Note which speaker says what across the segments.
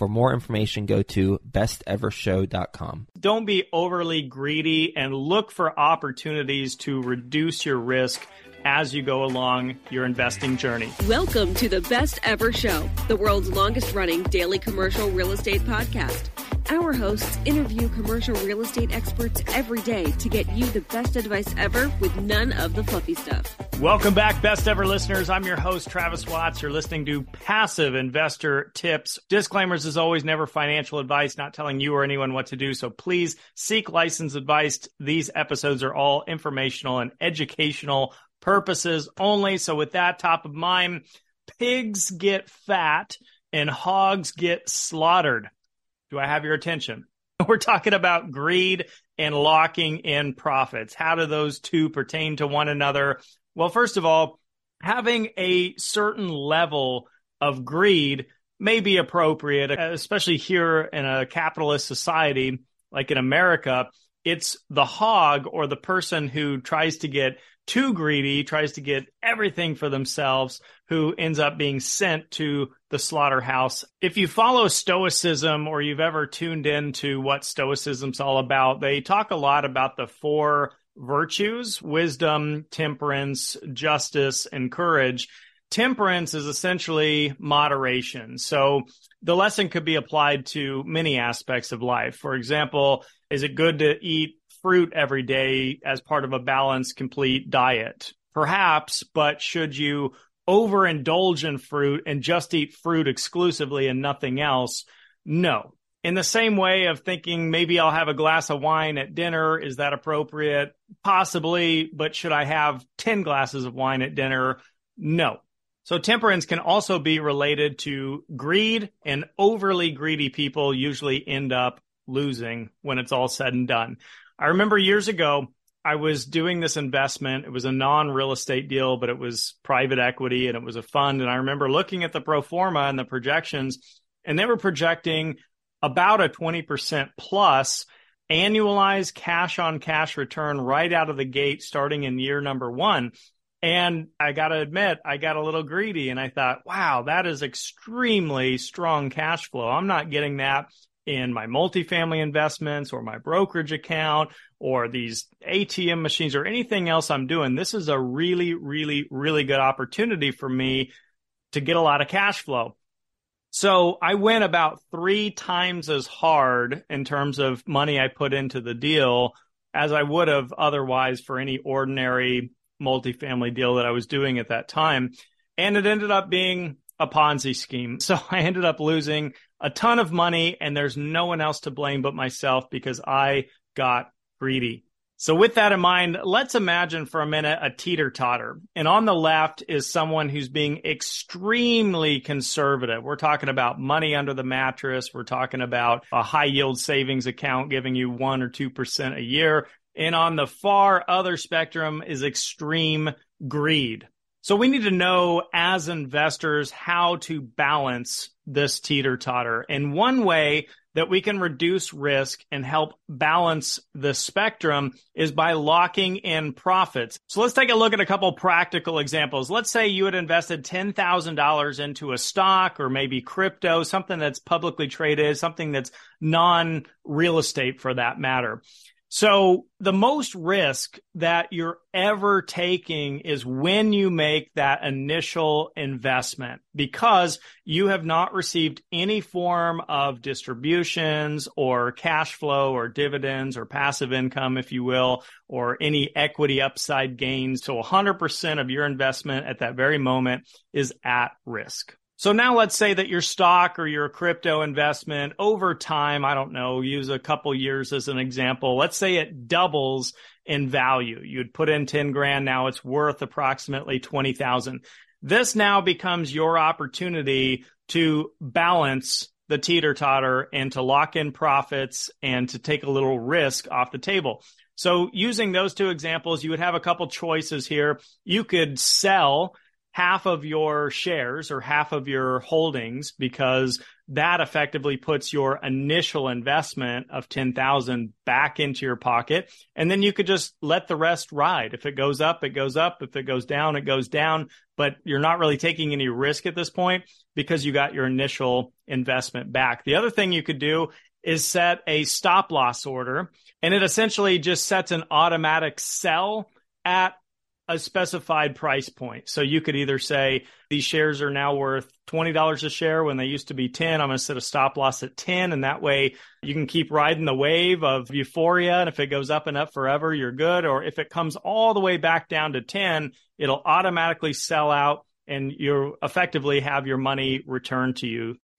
Speaker 1: For more information, go to bestevershow.com.
Speaker 2: Don't be overly greedy and look for opportunities to reduce your risk as you go along your investing journey.
Speaker 3: Welcome to the Best Ever Show, the world's longest running daily commercial real estate podcast. Our hosts interview commercial real estate experts every day to get you the best advice ever with none of the fluffy stuff.
Speaker 2: Welcome back, best ever listeners. I'm your host, Travis Watts. You're listening to Passive Investor Tips. Disclaimers is always never financial advice, not telling you or anyone what to do. So please seek licensed advice. These episodes are all informational and educational purposes only. So with that top of mind, pigs get fat and hogs get slaughtered. Do I have your attention? We're talking about greed and locking in profits. How do those two pertain to one another? Well, first of all, having a certain level of greed may be appropriate, especially here in a capitalist society like in America. It's the hog or the person who tries to get too greedy, tries to get everything for themselves, who ends up being sent to the slaughterhouse. If you follow Stoicism or you've ever tuned in to what Stoicism's all about, they talk a lot about the four virtues wisdom, temperance, justice, and courage. Temperance is essentially moderation. So the lesson could be applied to many aspects of life. For example, is it good to eat fruit every day as part of a balanced, complete diet? Perhaps, but should you overindulge in fruit and just eat fruit exclusively and nothing else? No. In the same way of thinking maybe I'll have a glass of wine at dinner, is that appropriate? Possibly, but should I have 10 glasses of wine at dinner? No. So temperance can also be related to greed and overly greedy people usually end up losing when it's all said and done. I remember years ago, I was doing this investment. It was a non real estate deal, but it was private equity and it was a fund. And I remember looking at the pro forma and the projections, and they were projecting about a 20% plus annualized cash on cash return right out of the gate starting in year number one. And I got to admit, I got a little greedy and I thought, wow, that is extremely strong cash flow. I'm not getting that in my multifamily investments or my brokerage account or these ATM machines or anything else I'm doing, this is a really, really, really good opportunity for me to get a lot of cash flow. So I went about three times as hard in terms of money I put into the deal as I would have otherwise for any ordinary multifamily deal that I was doing at that time. And it ended up being a Ponzi scheme. So I ended up losing a ton of money and there's no one else to blame but myself because I got greedy. So with that in mind, let's imagine for a minute a teeter totter. And on the left is someone who's being extremely conservative. We're talking about money under the mattress. We're talking about a high yield savings account giving you one or 2% a year. And on the far other spectrum is extreme greed. So we need to know as investors how to balance this teeter totter. And one way that we can reduce risk and help balance the spectrum is by locking in profits. So let's take a look at a couple practical examples. Let's say you had invested $10,000 into a stock or maybe crypto, something that's publicly traded, something that's non real estate for that matter. So the most risk that you're ever taking is when you make that initial investment because you have not received any form of distributions or cash flow or dividends or passive income, if you will, or any equity upside gains. So 100% of your investment at that very moment is at risk. So now let's say that your stock or your crypto investment over time, I don't know, use a couple years as an example. Let's say it doubles in value. You'd put in 10 grand. Now it's worth approximately 20,000. This now becomes your opportunity to balance the teeter totter and to lock in profits and to take a little risk off the table. So using those two examples, you would have a couple choices here. You could sell half of your shares or half of your holdings because that effectively puts your initial investment of 10,000 back into your pocket. And then you could just let the rest ride. If it goes up it goes up. If it goes down it goes down. But you're not really taking any risk at this point because you got your initial investment back. The other thing you could do is set a stop loss order and it essentially just sets an automatic sell at a specified price point. So you could either say these shares are now worth $20 a share when they used to be 10. I'm going to set a stop loss at 10 and that way you can keep riding the wave of euphoria and if it goes up and up forever, you're good. Or if it comes all the way back down to 10, it'll automatically sell out and you effectively have your money returned to you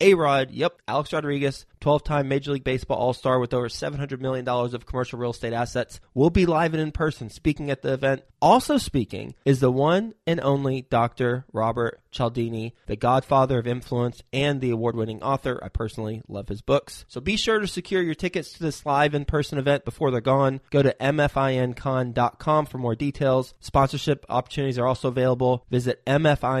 Speaker 1: A Rod, yep, Alex Rodriguez, 12 time Major League Baseball All Star with over $700 million of commercial real estate assets, will be live and in person speaking at the event. Also speaking is the one and only Dr. Robert Cialdini, the godfather of influence and the award winning author. I personally love his books. So be sure to secure your tickets to this live in person event before they're gone. Go to mfincon.com for more details. Sponsorship opportunities are also available. Visit mfincon.com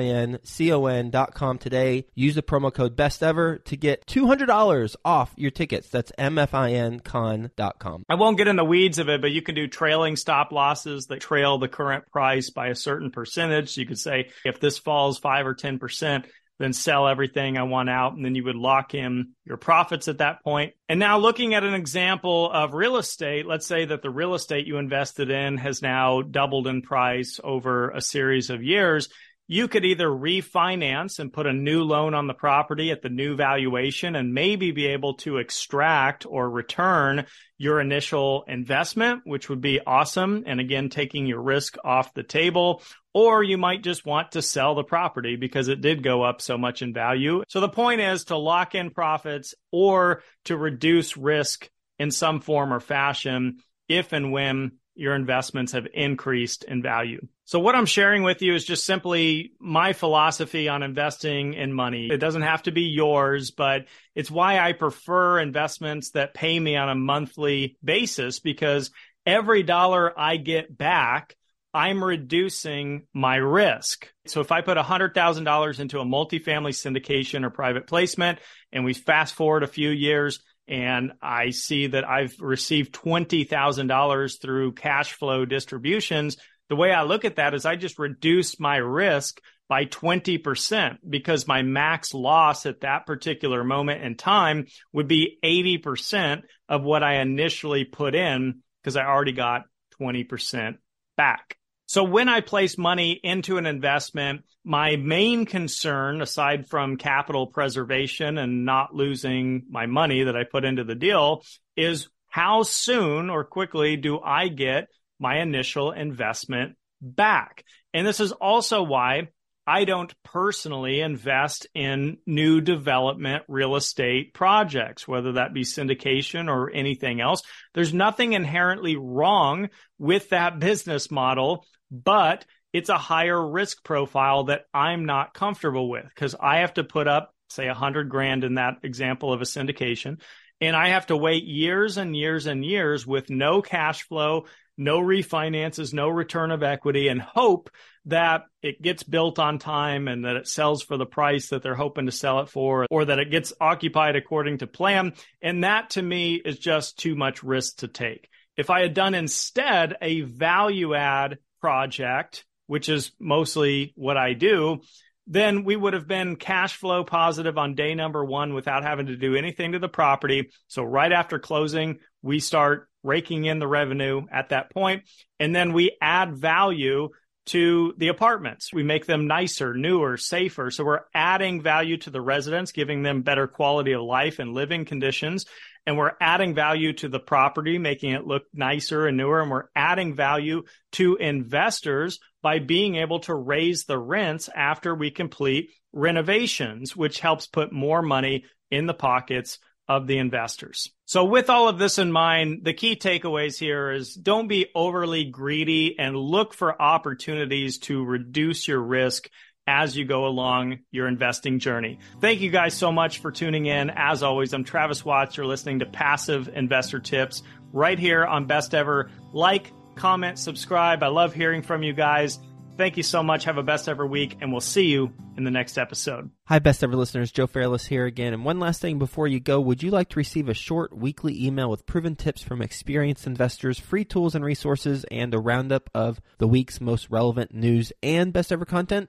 Speaker 1: today. Use the promo code best ever to get $200 off your tickets. That's mfincon.com.
Speaker 2: I won't get in the weeds of it, but you can do trailing stop losses that trail the current price by a certain percentage. You could say if this falls five or 10%, then sell everything I want out. And then you would lock in your profits at that point. And now looking at an example of real estate, let's say that the real estate you invested in has now doubled in price over a series of years you could either refinance and put a new loan on the property at the new valuation and maybe be able to extract or return your initial investment, which would be awesome. And again, taking your risk off the table. Or you might just want to sell the property because it did go up so much in value. So the point is to lock in profits or to reduce risk in some form or fashion if and when your investments have increased in value. So what I'm sharing with you is just simply my philosophy on investing in money. It doesn't have to be yours, but it's why I prefer investments that pay me on a monthly basis because every dollar I get back, I'm reducing my risk. So if I put $100,000 into a multifamily syndication or private placement and we fast forward a few years, and I see that I've received $20,000 through cash flow distributions, the way I look at that is I just reduce my risk by 20% because my max loss at that particular moment in time would be 80% of what I initially put in because I already got 20% back. So when I place money into an investment, my main concern, aside from capital preservation and not losing my money that I put into the deal, is how soon or quickly do I get my initial investment back? And this is also why I don't personally invest in new development real estate projects, whether that be syndication or anything else. There's nothing inherently wrong with that business model, but it's a higher risk profile that I'm not comfortable with because I have to put up, say, a hundred grand in that example of a syndication. And I have to wait years and years and years with no cash flow, no refinances, no return of equity, and hope that it gets built on time and that it sells for the price that they're hoping to sell it for, or that it gets occupied according to plan. And that to me is just too much risk to take. If I had done instead a value add project, which is mostly what I do, then we would have been cash flow positive on day number one without having to do anything to the property. So right after closing, we start raking in the revenue at that point, and then we add value to the apartments. We make them nicer, newer, safer. So we're adding value to the residents, giving them better quality of life and living conditions. And we're adding value to the property, making it look nicer and newer. And we're adding value to investors by being able to raise the rents after we complete renovations, which helps put more money in the pockets of the investors. So with all of this in mind, the key takeaways here is don't be overly greedy and look for opportunities to reduce your risk as you go along your investing journey. Thank you guys so much for tuning in. As always, I'm Travis Watts. You're listening to Passive Investor Tips right here on Best Ever. Like, comment, subscribe. I love hearing from you guys. Thank you so much. Have a best ever week, and we'll see you in the next episode.
Speaker 1: Hi, best ever listeners. Joe Fairless here again. And one last thing before you go would you like to receive a short weekly email with proven tips from experienced investors, free tools and resources, and a roundup of the week's most relevant news and best ever content?